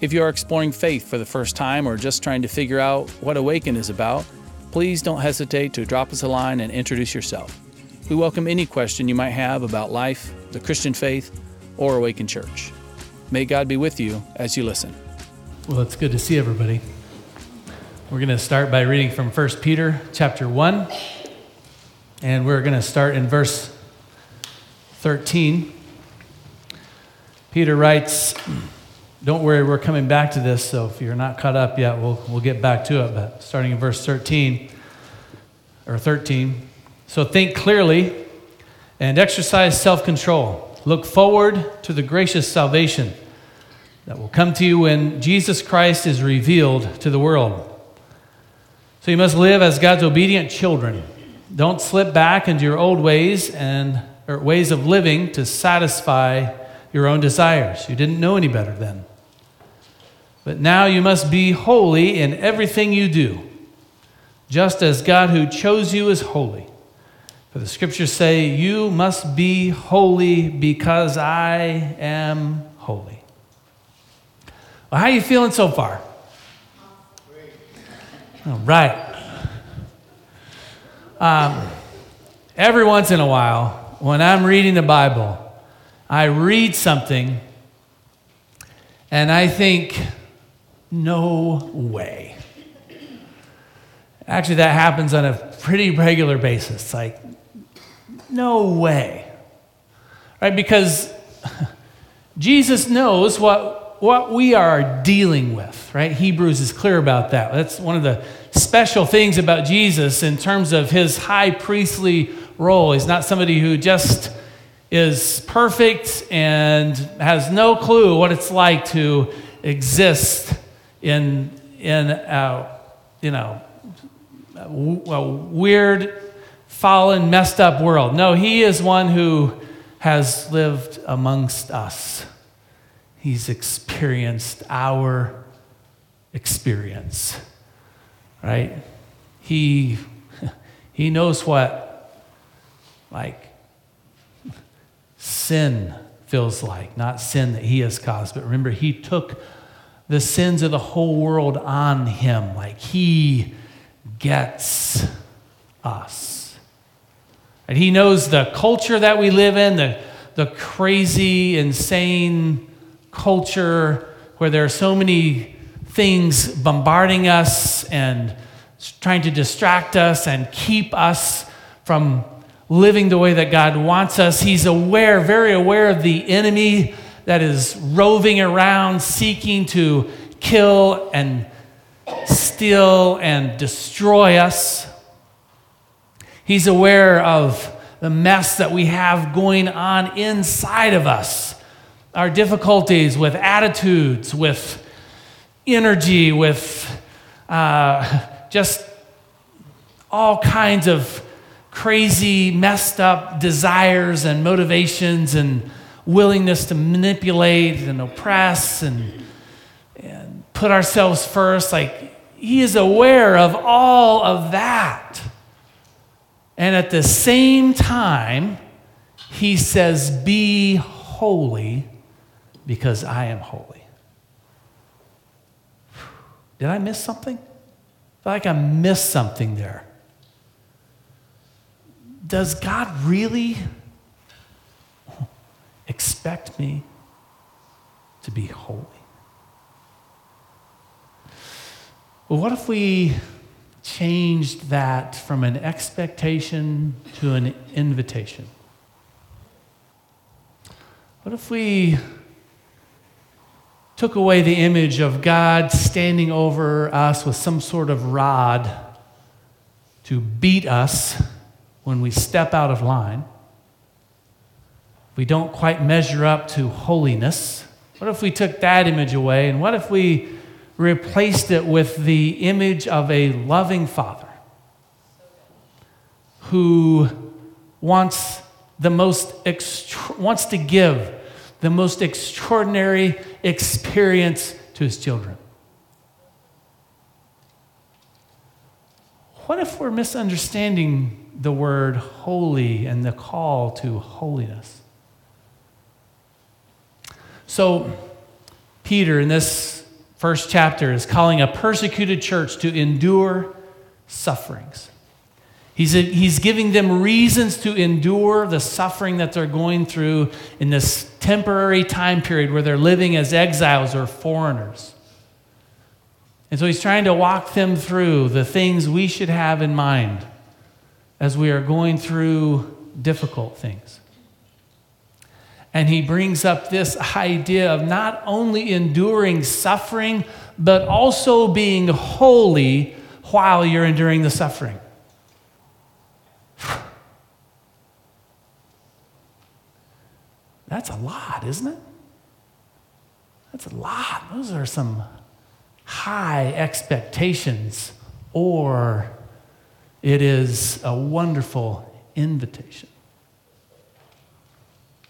If you are exploring faith for the first time or just trying to figure out what Awaken is about, please don't hesitate to drop us a line and introduce yourself. We welcome any question you might have about life, the Christian faith, or Awaken Church. May God be with you as you listen. Well, it's good to see everybody. We're going to start by reading from 1 Peter chapter 1, and we're going to start in verse 13. Peter writes, don't worry, we're coming back to this, so if you're not caught up yet, we'll, we'll get back to it. But starting in verse 13, or 13. So think clearly and exercise self control. Look forward to the gracious salvation that will come to you when Jesus Christ is revealed to the world. So you must live as God's obedient children. Don't slip back into your old ways and or ways of living to satisfy your own desires. You didn't know any better then. But now you must be holy in everything you do, just as God who chose you is holy. For the scriptures say, You must be holy because I am holy. Well, how are you feeling so far? All right. Um, every once in a while, when I'm reading the Bible, I read something and I think, no way. Actually, that happens on a pretty regular basis. Like, no way. Right? Because Jesus knows what, what we are dealing with, right? Hebrews is clear about that. That's one of the special things about Jesus in terms of his high priestly role. He's not somebody who just is perfect and has no clue what it's like to exist in, in a, you know, a weird, fallen, messed up world. No, he is one who has lived amongst us. He's experienced our experience, right? He, he knows what, like, sin feels like, not sin that he has caused, but remember, he took the sins of the whole world on him. Like he gets us. And he knows the culture that we live in, the, the crazy, insane culture where there are so many things bombarding us and trying to distract us and keep us from living the way that God wants us. He's aware, very aware of the enemy that is roving around seeking to kill and steal and destroy us. He's aware of the mess that we have going on inside of us, our difficulties with attitudes, with energy, with uh, just all kinds of crazy, messed up desires and motivations and willingness to manipulate and oppress and, and put ourselves first. Like, he is aware of all of that. And at the same time, he says, Be holy because I am holy. Did I miss something? I feel like I missed something there. Does God really expect me to be holy. Well, what if we changed that from an expectation to an invitation? What if we took away the image of God standing over us with some sort of rod to beat us when we step out of line? we don't quite measure up to holiness, What if we took that image away? And what if we replaced it with the image of a loving father who wants the most extra- wants to give the most extraordinary experience to his children. What if we're misunderstanding the word holy and the call to holiness? So, Peter in this first chapter is calling a persecuted church to endure sufferings. He's, a, he's giving them reasons to endure the suffering that they're going through in this temporary time period where they're living as exiles or foreigners. And so he's trying to walk them through the things we should have in mind as we are going through difficult things. And he brings up this idea of not only enduring suffering, but also being holy while you're enduring the suffering. That's a lot, isn't it? That's a lot. Those are some high expectations, or it is a wonderful invitation.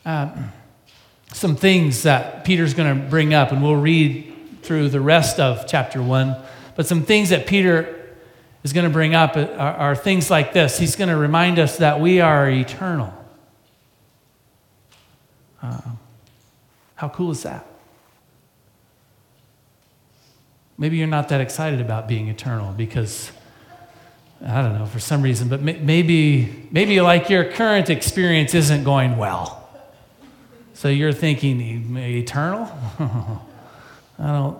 Um, some things that Peter's going to bring up, and we'll read through the rest of chapter one, but some things that Peter is going to bring up are, are things like this. He's going to remind us that we are eternal. Uh, how cool is that? Maybe you're not that excited about being eternal because, I don't know, for some reason, but maybe, maybe like your current experience isn't going well. So you're thinking, eternal? I don't,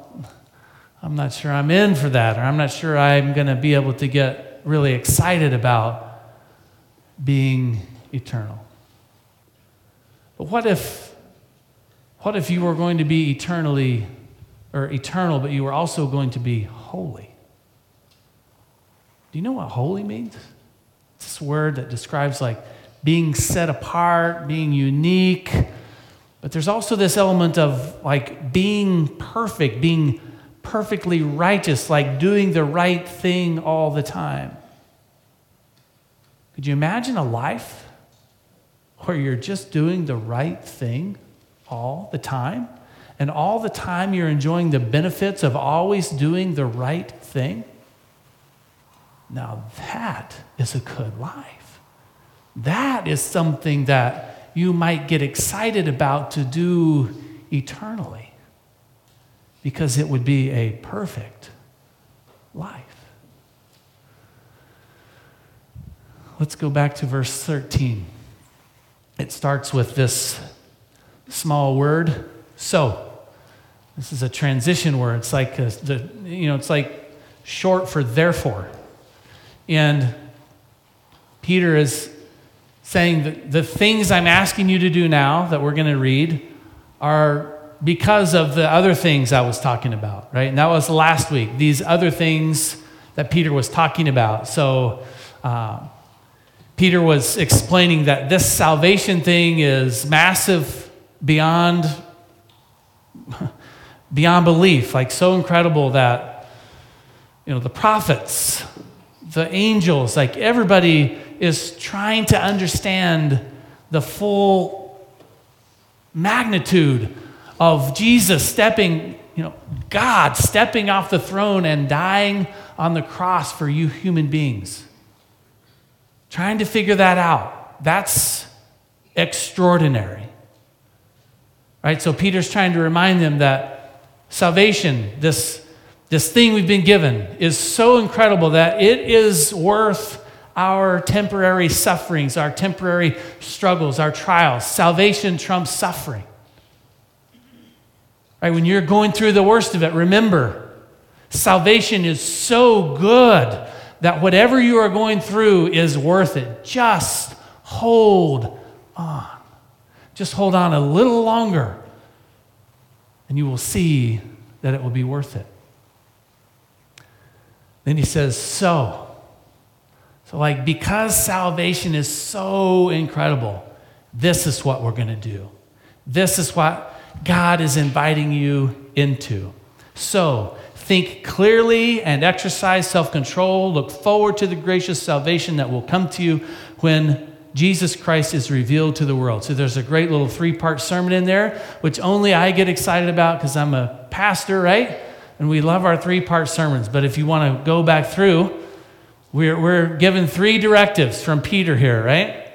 I'm not sure I'm in for that, or I'm not sure I'm going to be able to get really excited about being eternal. But what if, what if you were going to be eternally, or eternal, but you were also going to be holy? Do you know what holy means? It's this word that describes like being set apart, being unique. But there's also this element of like being perfect, being perfectly righteous, like doing the right thing all the time. Could you imagine a life where you're just doing the right thing all the time? And all the time you're enjoying the benefits of always doing the right thing? Now, that is a good life. That is something that you might get excited about to do eternally because it would be a perfect life. Let's go back to verse 13. It starts with this small word, so. This is a transition word. It's like a, the, you know, it's like short for therefore. And Peter is saying that the things I'm asking you to do now that we're going to read are because of the other things I was talking about, right? And that was last week, these other things that Peter was talking about. So, uh, Peter was explaining that this salvation thing is massive beyond beyond belief, like so incredible that you know the prophets, the angels, like everybody is trying to understand the full magnitude of Jesus stepping, you know, God stepping off the throne and dying on the cross for you human beings. Trying to figure that out. That's extraordinary. Right? So Peter's trying to remind them that salvation, this, this thing we've been given, is so incredible that it is worth our temporary sufferings, our temporary struggles, our trials. Salvation trumps suffering. Right? When you're going through the worst of it, remember, salvation is so good that whatever you are going through is worth it. Just hold on. Just hold on a little longer, and you will see that it will be worth it. Then he says, So. So, like, because salvation is so incredible, this is what we're going to do. This is what God is inviting you into. So, think clearly and exercise self control. Look forward to the gracious salvation that will come to you when Jesus Christ is revealed to the world. So, there's a great little three part sermon in there, which only I get excited about because I'm a pastor, right? And we love our three part sermons. But if you want to go back through, we're, we're given three directives from Peter here, right?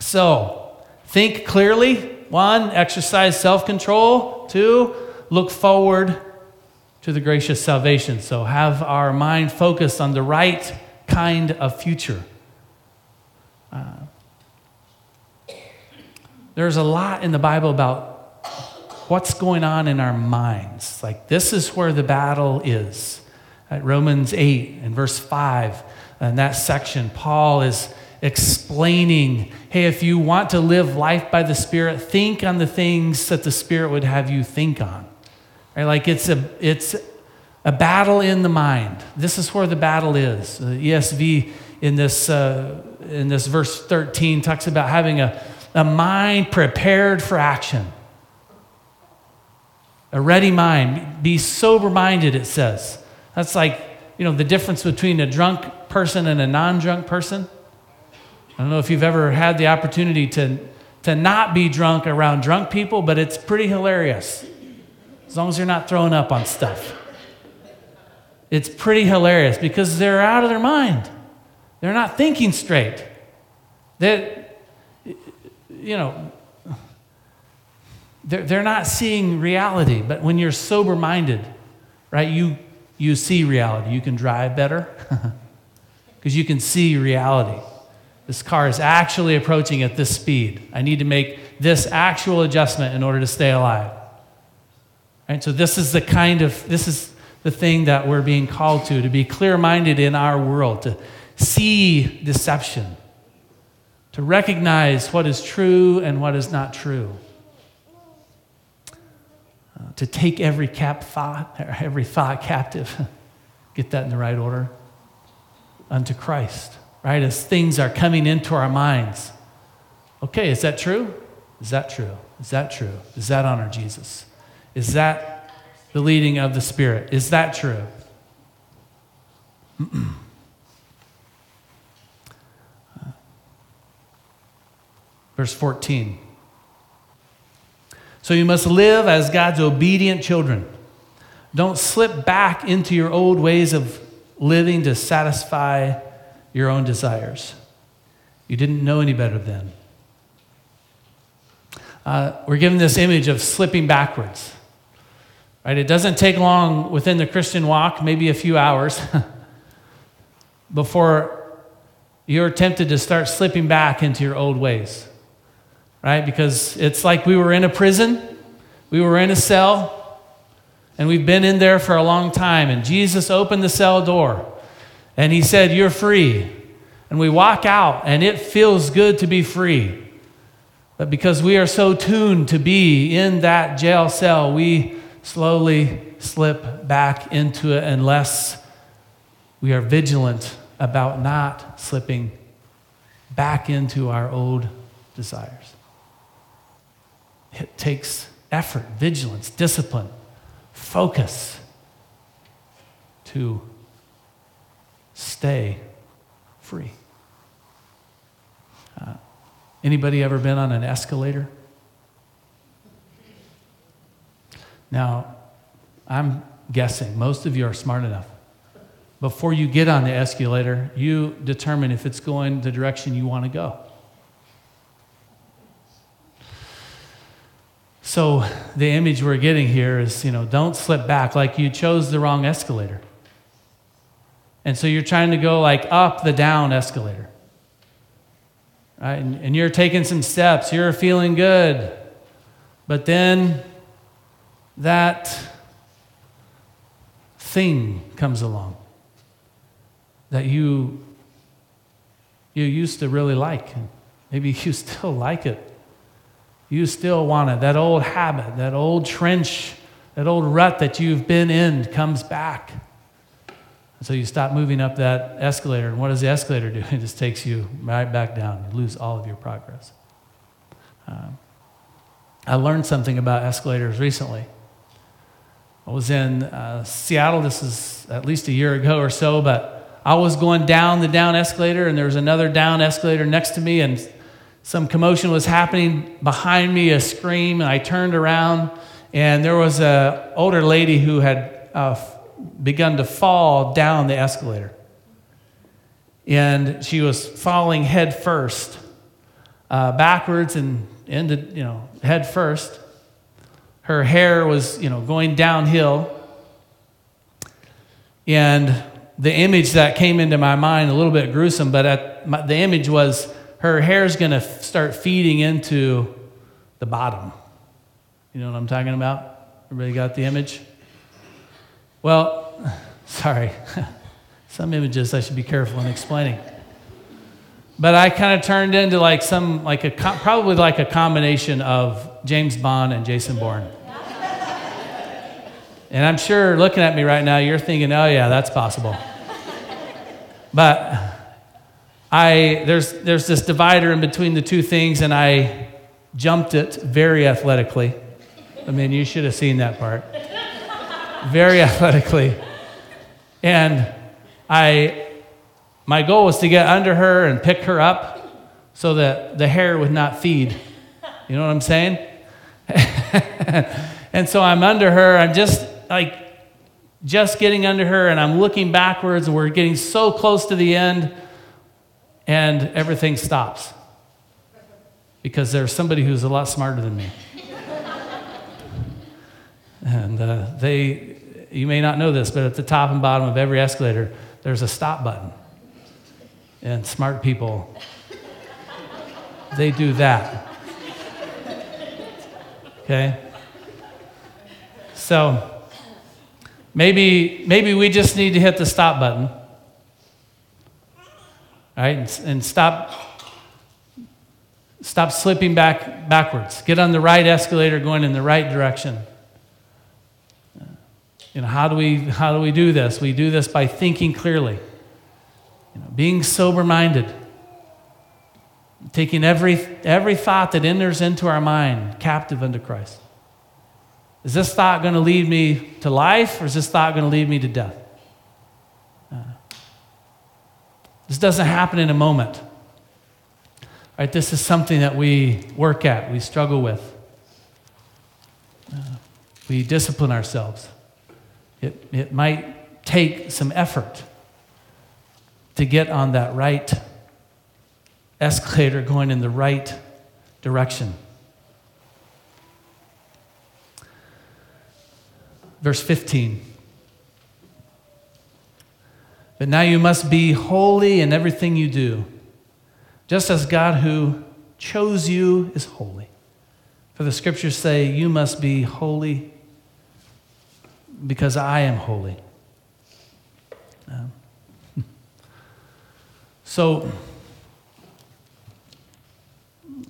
So, think clearly. One, exercise self control. Two, look forward to the gracious salvation. So, have our mind focused on the right kind of future. Uh, there's a lot in the Bible about what's going on in our minds. Like, this is where the battle is. At Romans 8 and verse 5, in that section, Paul is explaining hey, if you want to live life by the Spirit, think on the things that the Spirit would have you think on. Right? Like, it's a, it's a battle in the mind. This is where the battle is. The ESV in this, uh, in this verse 13 talks about having a, a mind prepared for action. A ready mind. Be sober minded, it says. That's like, you know, the difference between a drunk person and a non drunk person. I don't know if you've ever had the opportunity to, to not be drunk around drunk people, but it's pretty hilarious. As long as you're not throwing up on stuff. It's pretty hilarious because they're out of their mind. They're not thinking straight. That, you know, they're, they're not seeing reality. But when you're sober minded, right, you, you see reality. You can drive better because you can see reality. This car is actually approaching at this speed. I need to make this actual adjustment in order to stay alive. Right? So this is the kind of this is the thing that we're being called to to be clear-minded in our world, to see deception, to recognize what is true and what is not true. To take every cap thought, every thought captive, get that in the right order, unto Christ right? As things are coming into our minds. Okay, is that true? Is that true? Is that true? Does that honor Jesus? Is that the leading of the Spirit? Is that true? Verse 14. So you must live as God's obedient children. Don't slip back into your old ways of living to satisfy your own desires. You didn't know any better then. Uh, we're given this image of slipping backwards. Right? It doesn't take long within the Christian walk, maybe a few hours, before you're tempted to start slipping back into your old ways. Right? Because it's like we were in a prison, we were in a cell, and we've been in there for a long time. And Jesus opened the cell door. And he said, You're free. And we walk out, and it feels good to be free. But because we are so tuned to be in that jail cell, we slowly slip back into it unless we are vigilant about not slipping back into our old desires. It takes effort, vigilance, discipline, focus to stay free. Uh, anybody ever been on an escalator? Now, I'm guessing most of you are smart enough. Before you get on the escalator, you determine if it's going the direction you want to go. So the image we're getting here is, you know, don't slip back like you chose the wrong escalator. And so you're trying to go like up the down escalator. Right? And, and you're taking some steps, you're feeling good. But then that thing comes along that you you used to really like. Maybe you still like it. You still want it. That old habit, that old trench, that old rut that you've been in comes back. So you stop moving up that escalator, and what does the escalator do? It just takes you right back down. You lose all of your progress. Um, I learned something about escalators recently. I was in uh, Seattle, this is at least a year ago or so, but I was going down the down escalator, and there was another down escalator next to me, and some commotion was happening behind me, a scream, and I turned around, and there was an older lady who had uh, begun to fall down the escalator. And she was falling head first, uh, backwards and ended, you know, head first. Her hair was, you know, going downhill. And the image that came into my mind, a little bit gruesome, but at, my, the image was her hair's going to start feeding into the bottom. You know what I'm talking about? Everybody got the image? Well, sorry. some images I should be careful in explaining. But I kind of turned into like some, like a, probably like a combination of James Bond and Jason Bourne. and I'm sure looking at me right now, you're thinking, oh yeah, that's possible. but I, there's, there's this divider in between the two things, and I jumped it very athletically. I mean, you should have seen that part. Very athletically. And I, my goal was to get under her and pick her up so that the hair would not feed. You know what I'm saying? and so I'm under her. I'm just like, just getting under her, and I'm looking backwards, and we're getting so close to the end, and everything stops because there's somebody who's a lot smarter than me. and uh, they, you may not know this, but at the top and bottom of every escalator, there's a stop button. And smart people, they do that. Okay? So maybe, maybe we just need to hit the stop button. Right? And, and stop stop slipping back backwards. Get on the right escalator going in the right direction. You know, how do we, how do, we do this? We do this by thinking clearly, you know, being sober minded, taking every, every thought that enters into our mind captive unto Christ. Is this thought going to lead me to life or is this thought going to lead me to death? Uh, this doesn't happen in a moment. Right, this is something that we work at, we struggle with. Uh, we discipline ourselves. It, it might take some effort to get on that right escalator going in the right direction. Verse 15. But now you must be holy in everything you do, just as God who chose you is holy. For the scriptures say, You must be holy because I am holy. Um, so,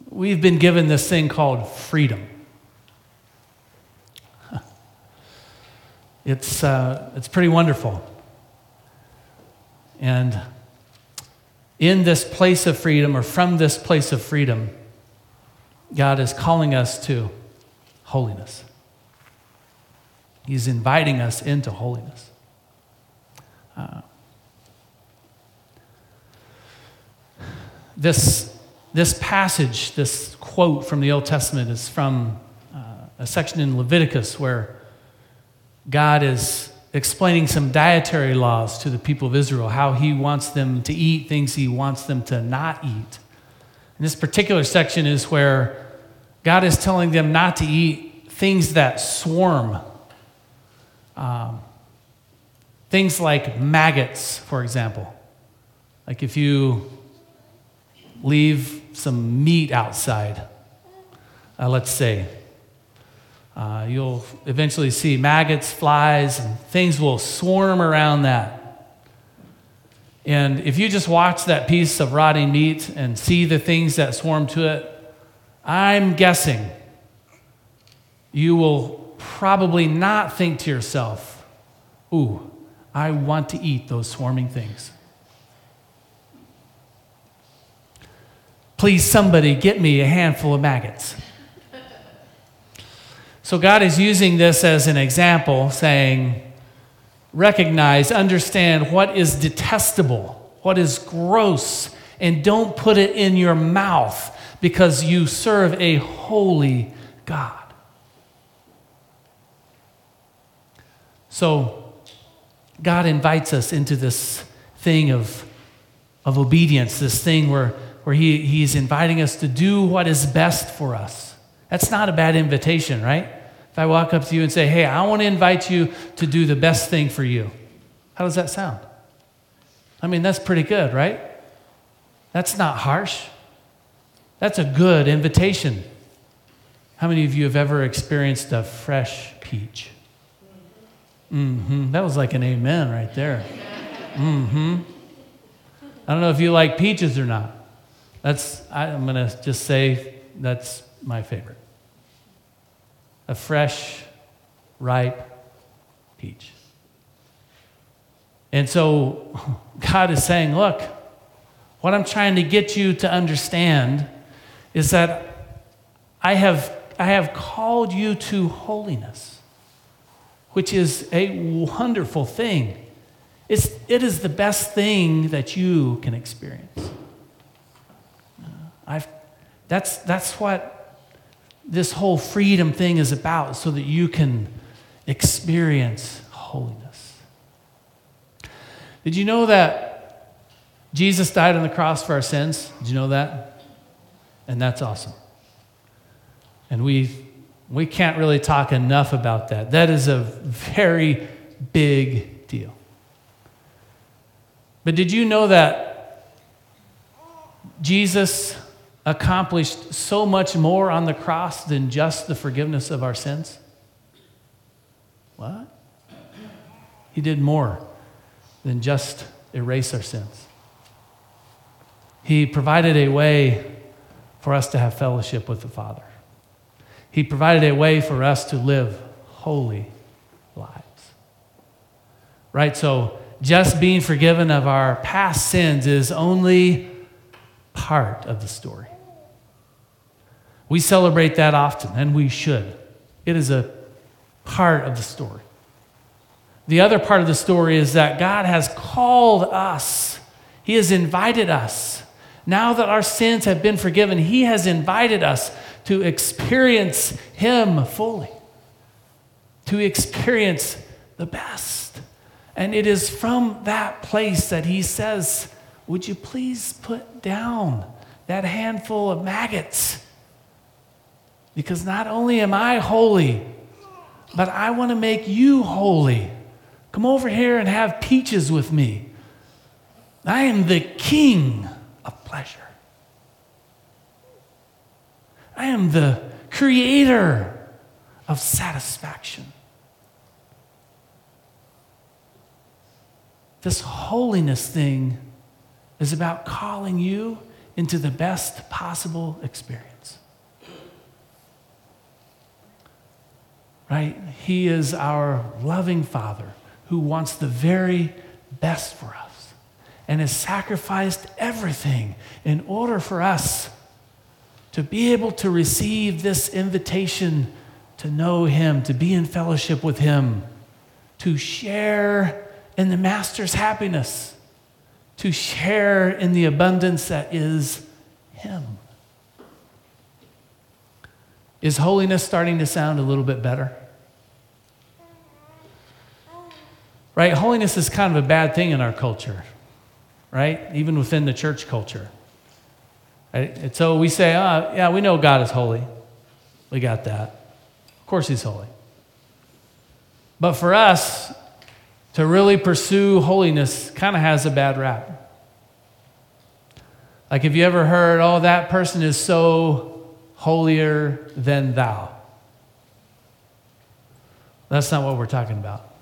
we've been given this thing called freedom. It's, uh, it's pretty wonderful. And in this place of freedom, or from this place of freedom, God is calling us to holiness. He's inviting us into holiness. Uh, this, this passage, this quote from the Old Testament, is from uh, a section in Leviticus where God is explaining some dietary laws to the people of Israel, how he wants them to eat things he wants them to not eat. And this particular section is where God is telling them not to eat things that swarm um, things like maggots, for example. Like if you leave some meat outside, uh, let's say, uh, you'll eventually see maggots, flies, and things will swarm around that. And if you just watch that piece of rotting meat and see the things that swarm to it, I'm guessing you will probably not think to yourself, Ooh, I want to eat those swarming things. Please, somebody get me a handful of maggots. So God is using this as an example, saying, recognize, understand what is detestable, what is gross, and don't put it in your mouth because you serve a holy God. So, God invites us into this thing of, of obedience, this thing where, where he, He's inviting us to do what is best for us. That's not a bad invitation, right? If I walk up to you and say, Hey, I want to invite you to do the best thing for you, how does that sound? I mean, that's pretty good, right? That's not harsh. That's a good invitation. How many of you have ever experienced a fresh peach? Mm-hmm. That was like an amen right there. Mm-hmm. I don't know if you like peaches or not. That's I, I'm gonna just say that's my favorite. A fresh, ripe peach. And so God is saying, look, what I'm trying to get you to understand is that I have, I have called you to holiness which is a wonderful thing. It's, it is the best thing that you can experience. Uh, I've, that's, that's what this whole freedom thing is about, so that you can experience holiness. Did you know that Jesus died on the cross for our sins? Did you know that? And that's awesome. And we we can't really talk enough about that. That is a very big deal. But did you know that Jesus accomplished so much more on the cross than just the forgiveness of our sins? What? He did more than just erase our sins. He provided a way for us to have fellowship with the Father. He provided a way for us to live holy lives. Right? So, just being forgiven of our past sins is only part of the story. We celebrate that often, and we should. It is a part of the story. The other part of the story is that God has called us, He has invited us. Now that our sins have been forgiven, He has invited us to experience Him fully, to experience the best. And it is from that place that He says, Would you please put down that handful of maggots? Because not only am I holy, but I want to make you holy. Come over here and have peaches with me. I am the king of pleasure. I am the creator of satisfaction. This holiness thing is about calling you into the best possible experience. Right? He is our loving Father who wants the very best for us and has sacrificed everything in order for us to be able to receive this invitation to know Him, to be in fellowship with Him, to share in the Master's happiness, to share in the abundance that is Him. Is holiness starting to sound a little bit better? Right? Holiness is kind of a bad thing in our culture, right? Even within the church culture. And so we say, oh, yeah, we know God is holy. We got that. Of course, He's holy. But for us, to really pursue holiness kind of has a bad rap. Like, have you ever heard, oh, that person is so holier than thou? That's not what we're talking about.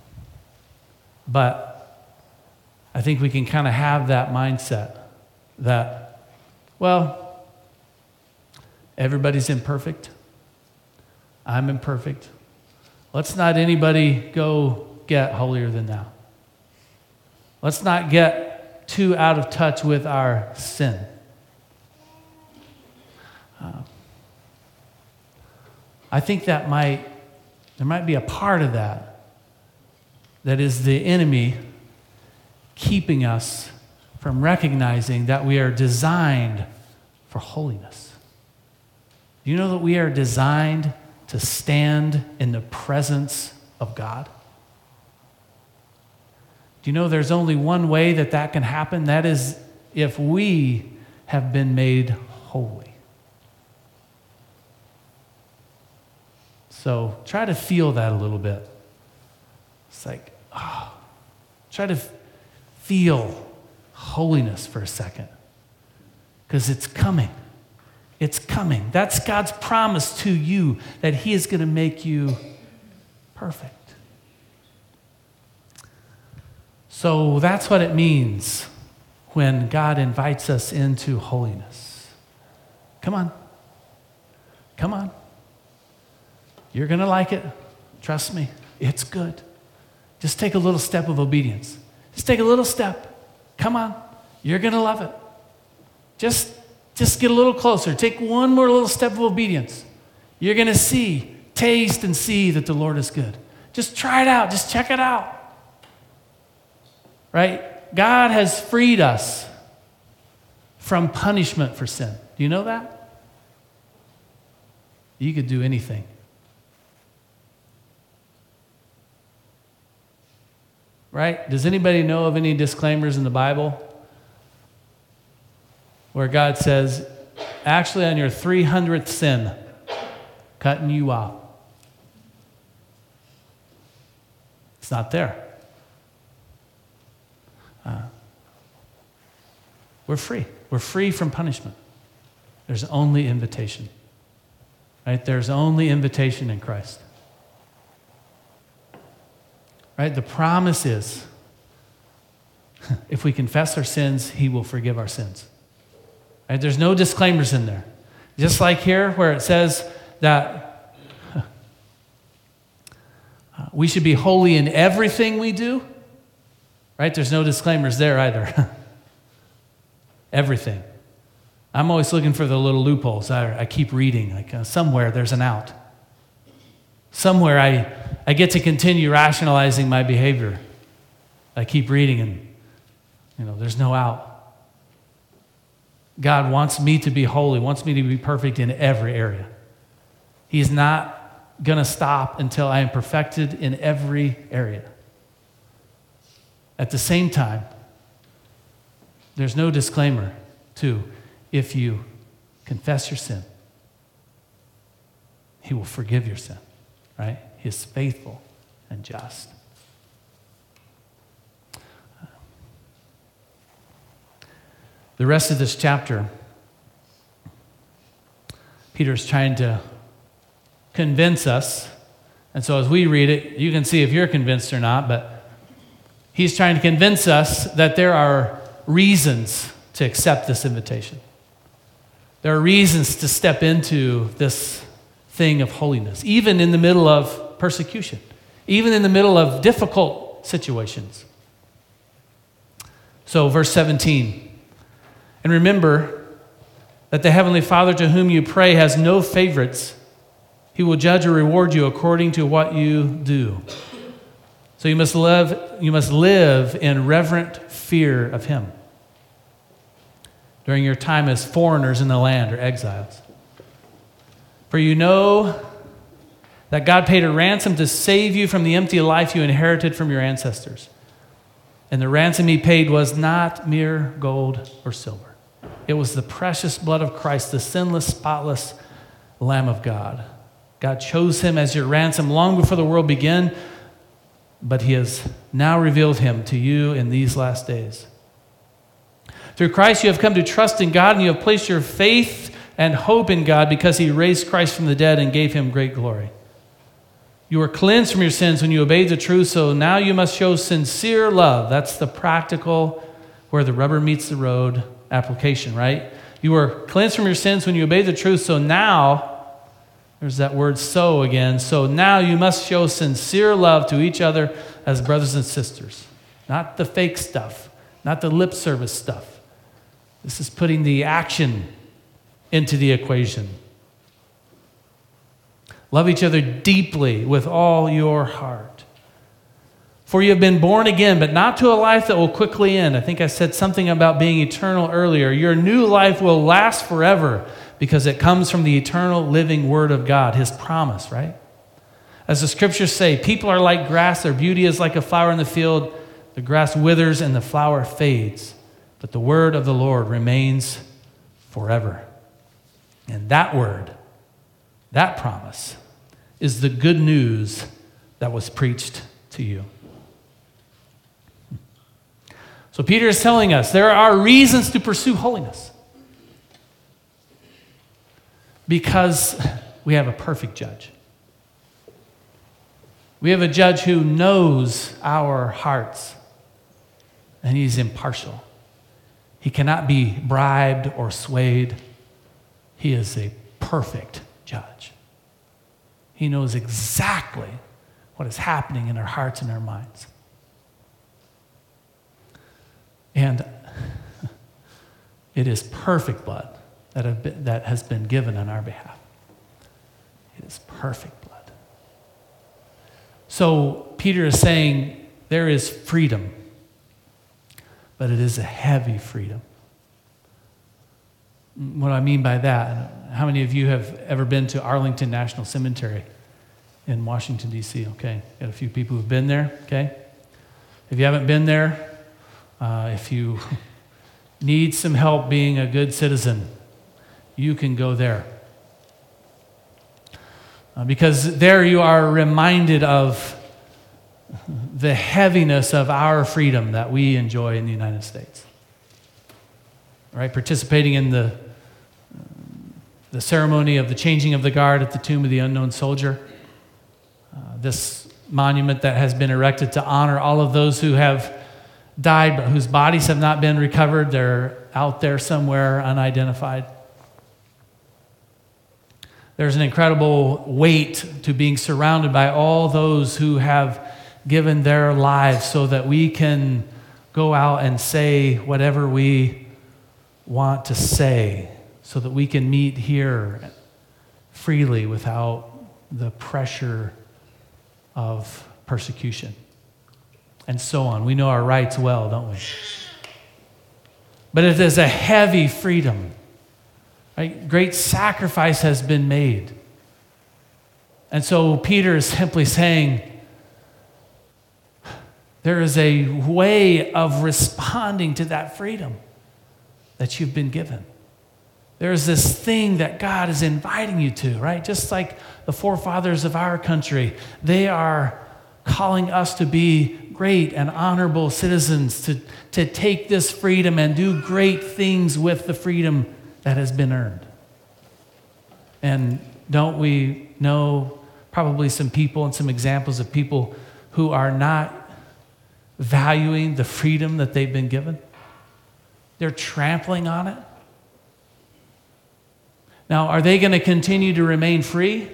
But I think we can kind of have that mindset that, well, Everybody's imperfect. I'm imperfect. Let's not anybody go get holier than thou. Let's not get too out of touch with our sin. Uh, I think that might There might be a part of that that is the enemy keeping us from recognizing that we are designed for holiness. Do you know that we are designed to stand in the presence of God? Do you know there's only one way that that can happen? That is if we have been made holy. So try to feel that a little bit. It's like, oh, try to feel holiness for a second because it's coming. It's coming. That's God's promise to you that He is going to make you perfect. So that's what it means when God invites us into holiness. Come on. Come on. You're going to like it. Trust me. It's good. Just take a little step of obedience. Just take a little step. Come on. You're going to love it. Just, just get a little closer. Take one more little step of obedience. You're going to see, taste, and see that the Lord is good. Just try it out. Just check it out. Right? God has freed us from punishment for sin. Do you know that? You could do anything. Right? Does anybody know of any disclaimers in the Bible where God says, actually, on your 300th sin, cutting you off? It's not there. Uh, we're free. We're free from punishment. There's only invitation. Right? There's only invitation in Christ. Right? The promise is if we confess our sins, he will forgive our sins. Right? There's no disclaimers in there. Just like here, where it says that we should be holy in everything we do, right? There's no disclaimers there either. everything. I'm always looking for the little loopholes. I, I keep reading, like uh, somewhere there's an out. Somewhere I, I get to continue rationalizing my behavior. I keep reading and, you know, there's no out. God wants me to be holy, wants me to be perfect in every area. He's not going to stop until I am perfected in every area. At the same time, there's no disclaimer to if you confess your sin, He will forgive your sin right? Is faithful and just. The rest of this chapter, Peter is trying to convince us. And so as we read it, you can see if you're convinced or not, but he's trying to convince us that there are reasons to accept this invitation. There are reasons to step into this thing of holiness, even in the middle of persecution, even in the middle of difficult situations. So, verse 17. And remember that the Heavenly Father to whom you pray has no favorites. He will judge or reward you according to what you do. So you must live, you must live in reverent fear of Him during your time as foreigners in the land or exiles. For you know that God paid a ransom to save you from the empty life you inherited from your ancestors. And the ransom he paid was not mere gold or silver, it was the precious blood of Christ, the sinless, spotless Lamb of God. God chose him as your ransom long before the world began, but he has now revealed him to you in these last days. Through Christ, you have come to trust in God and you have placed your faith and hope in God because he raised Christ from the dead and gave him great glory. You were cleansed from your sins when you obeyed the truth, so now you must show sincere love. That's the practical, where the rubber meets the road application, right? You were cleansed from your sins when you obeyed the truth, so now, there's that word so again. So now you must show sincere love to each other as brothers and sisters. Not the fake stuff, not the lip service stuff. This is putting the action into the equation. Love each other deeply with all your heart. For you have been born again, but not to a life that will quickly end. I think I said something about being eternal earlier. Your new life will last forever because it comes from the eternal living Word of God, His promise, right? As the scriptures say, people are like grass, their beauty is like a flower in the field. The grass withers and the flower fades, but the word of the Lord remains forever. And that word, that promise, is the good news that was preached to you. So Peter is telling us there are reasons to pursue holiness because we have a perfect judge. We have a judge who knows our hearts, and he's impartial. He cannot be bribed or swayed. He is a perfect judge. He knows exactly what is happening in our hearts and our minds. And it is perfect blood that, been, that has been given on our behalf. It is perfect blood. So Peter is saying there is freedom, but it is a heavy freedom. What do I mean by that? How many of you have ever been to Arlington National Cemetery in Washington, D.C.? Okay, got a few people who've been there, okay? If you haven't been there, uh, if you need some help being a good citizen, you can go there. Uh, because there you are reminded of the heaviness of our freedom that we enjoy in the United States. Right? Participating in the, the ceremony of the changing of the guard at the tomb of the unknown soldier. Uh, this monument that has been erected to honor all of those who have died but whose bodies have not been recovered. They're out there somewhere unidentified. There's an incredible weight to being surrounded by all those who have given their lives so that we can go out and say whatever we want to say, so that we can meet here freely without the pressure of persecution. And so on. We know our rights well, don't we? But it is a heavy freedom Right? Great sacrifice has been made. And so Peter is simply saying, there is a way of responding to that freedom that you've been given. There's this thing that God is inviting you to, right? Just like the forefathers of our country, they are calling us to be great and honorable citizens, to, to take this freedom and do great things with the freedom that has been earned. And don't we know probably some people and some examples of people who are not valuing the freedom that they've been given? They're trampling on it. Now, are they going to continue to remain free?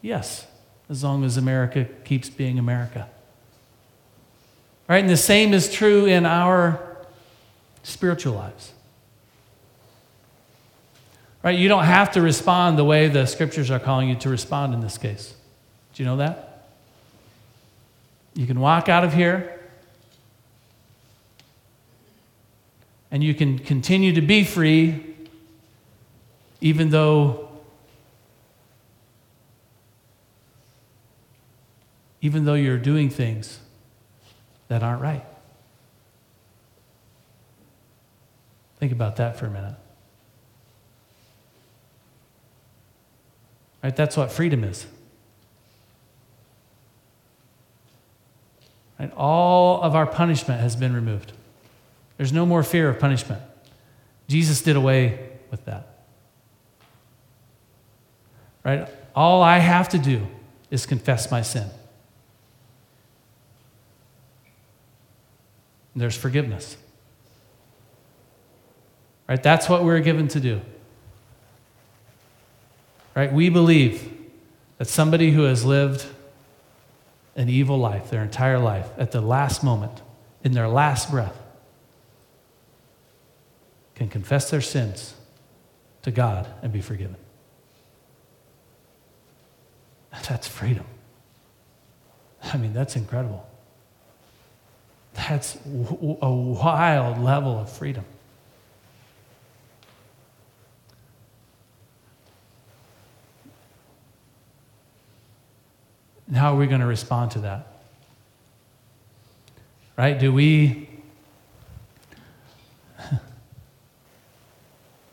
Yes, as long as America keeps being America. Right? And the same is true in our spiritual lives. Right? You don't have to respond the way the scriptures are calling you to respond in this case. Do you know that? You can walk out of here and you can continue to be free even though even though you're doing things that aren't right. Think about that for a minute. Right? That's what freedom is. Right? All of our punishment has been removed. There's no more fear of punishment. Jesus did away with that. Right? All I have to do is confess my sin. There's forgiveness. Right? That's what we're given to do. Right? We believe that somebody who has lived an evil life their entire life, at the last moment, in their last breath, can confess their sins to God and be forgiven. That's freedom. I mean, that's incredible. That's a wild level of freedom. How are we going to respond to that? Right? Do we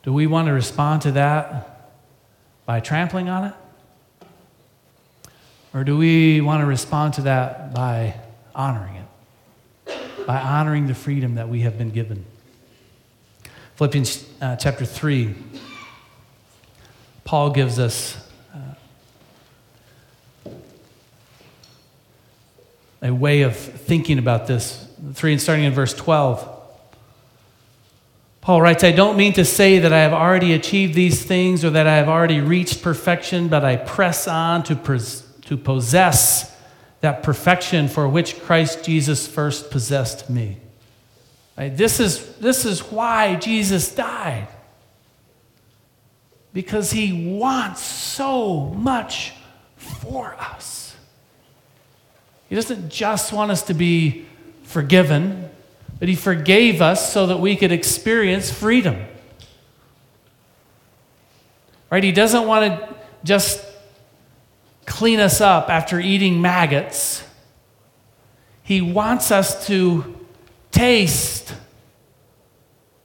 do we want to respond to that by trampling on it? Or do we want to respond to that by honoring it? By honoring the freedom that we have been given. Philippians uh, chapter 3, Paul gives us uh, a way of thinking about this. 3 and starting in verse 12. Paul writes, I don't mean to say that I have already achieved these things or that I have already reached perfection, but I press on to pres- to possess that perfection for which Christ Jesus first possessed me. Right? This, is, this is why Jesus died. Because he wants so much for us. He doesn't just want us to be forgiven, but he forgave us so that we could experience freedom. Right? He doesn't want to just clean us up after eating maggots. He wants us to taste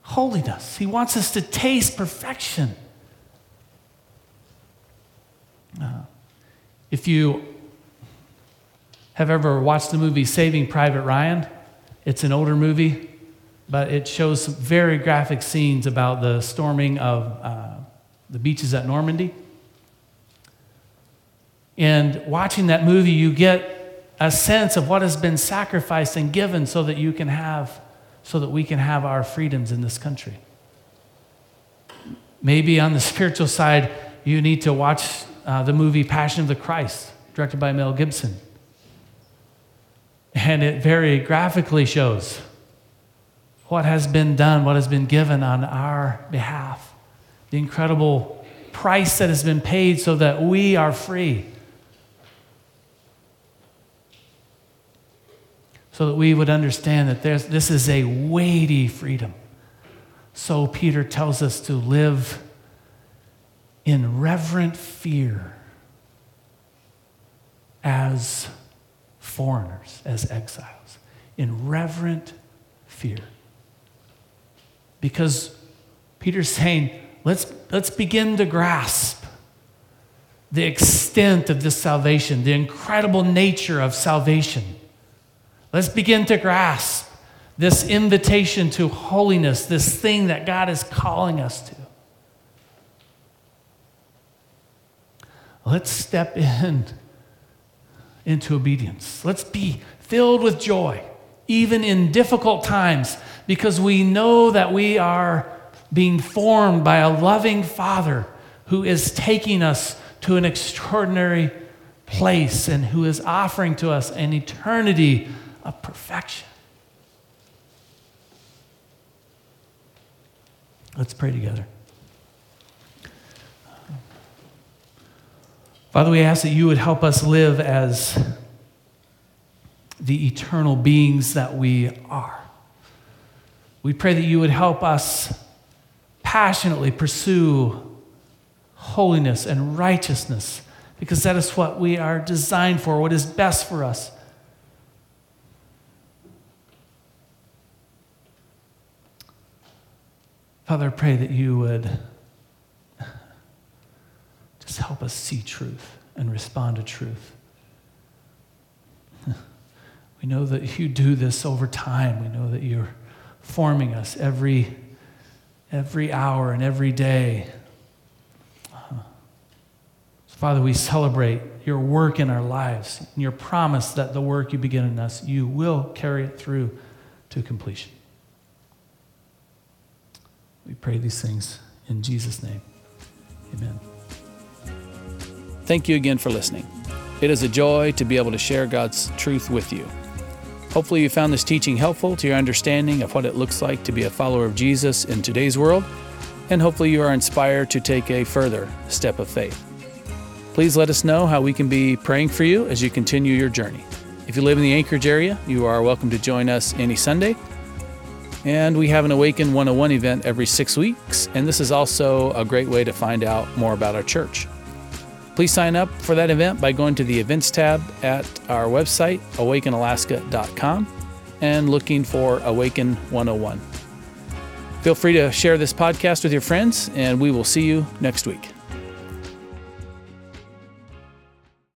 holiness, He wants us to taste perfection. Uh, if you have ever watched the movie Saving Private Ryan, it's an older movie, but it shows some very graphic scenes about the storming of uh, the beaches at Normandy. And watching that movie, you get a sense of what has been sacrificed and given so that you can have, so that we can have our freedoms in this country. Maybe on the spiritual side, you need to watch uh, the movie Passion of the Christ, directed by Mel Gibson. And it very graphically shows what has been done, what has been given on our behalf, the incredible price that has been paid so that we are free. so that we would understand that this is a weighty freedom. So Peter tells us to live in reverent fear as foreigners, as exiles, in reverent fear. Because Peter's saying, let's, let's begin to grasp the extent of this salvation, the incredible nature of salvation. Let's begin to grasp this invitation to holiness, this thing that God is calling us to. Let's step in into obedience. Let's be filled with joy, even in difficult times, because we know that we are being formed by a loving Father who is taking us to an extraordinary place and who is offering to us an eternity of perfection. Let's pray together. Father, we ask that you would help us live as the eternal beings that we are. We pray that you would help us passionately pursue holiness and righteousness because that is what we are designed for, what is best for us. Father, I pray that you would just help us see truth and respond to truth. We know that you do this over time. We know that you're forming us every, every hour and every day. Uh-huh. So Father, we celebrate your work in our lives and your promise that the work you begin in us, you will carry it through to completion. We pray these things in Jesus' name. Amen. Thank you again for listening. It is a joy to be able to share God's truth with you. Hopefully, you found this teaching helpful to your understanding of what it looks like to be a follower of Jesus in today's world, and hopefully, you are inspired to take a further step of faith. Please let us know how we can be praying for you as you continue your journey. If you live in the Anchorage area, you are welcome to join us any Sunday. And we have an Awaken 101 event every six weeks, and this is also a great way to find out more about our church. Please sign up for that event by going to the events tab at our website, awakenalaska.com, and looking for Awaken 101. Feel free to share this podcast with your friends, and we will see you next week.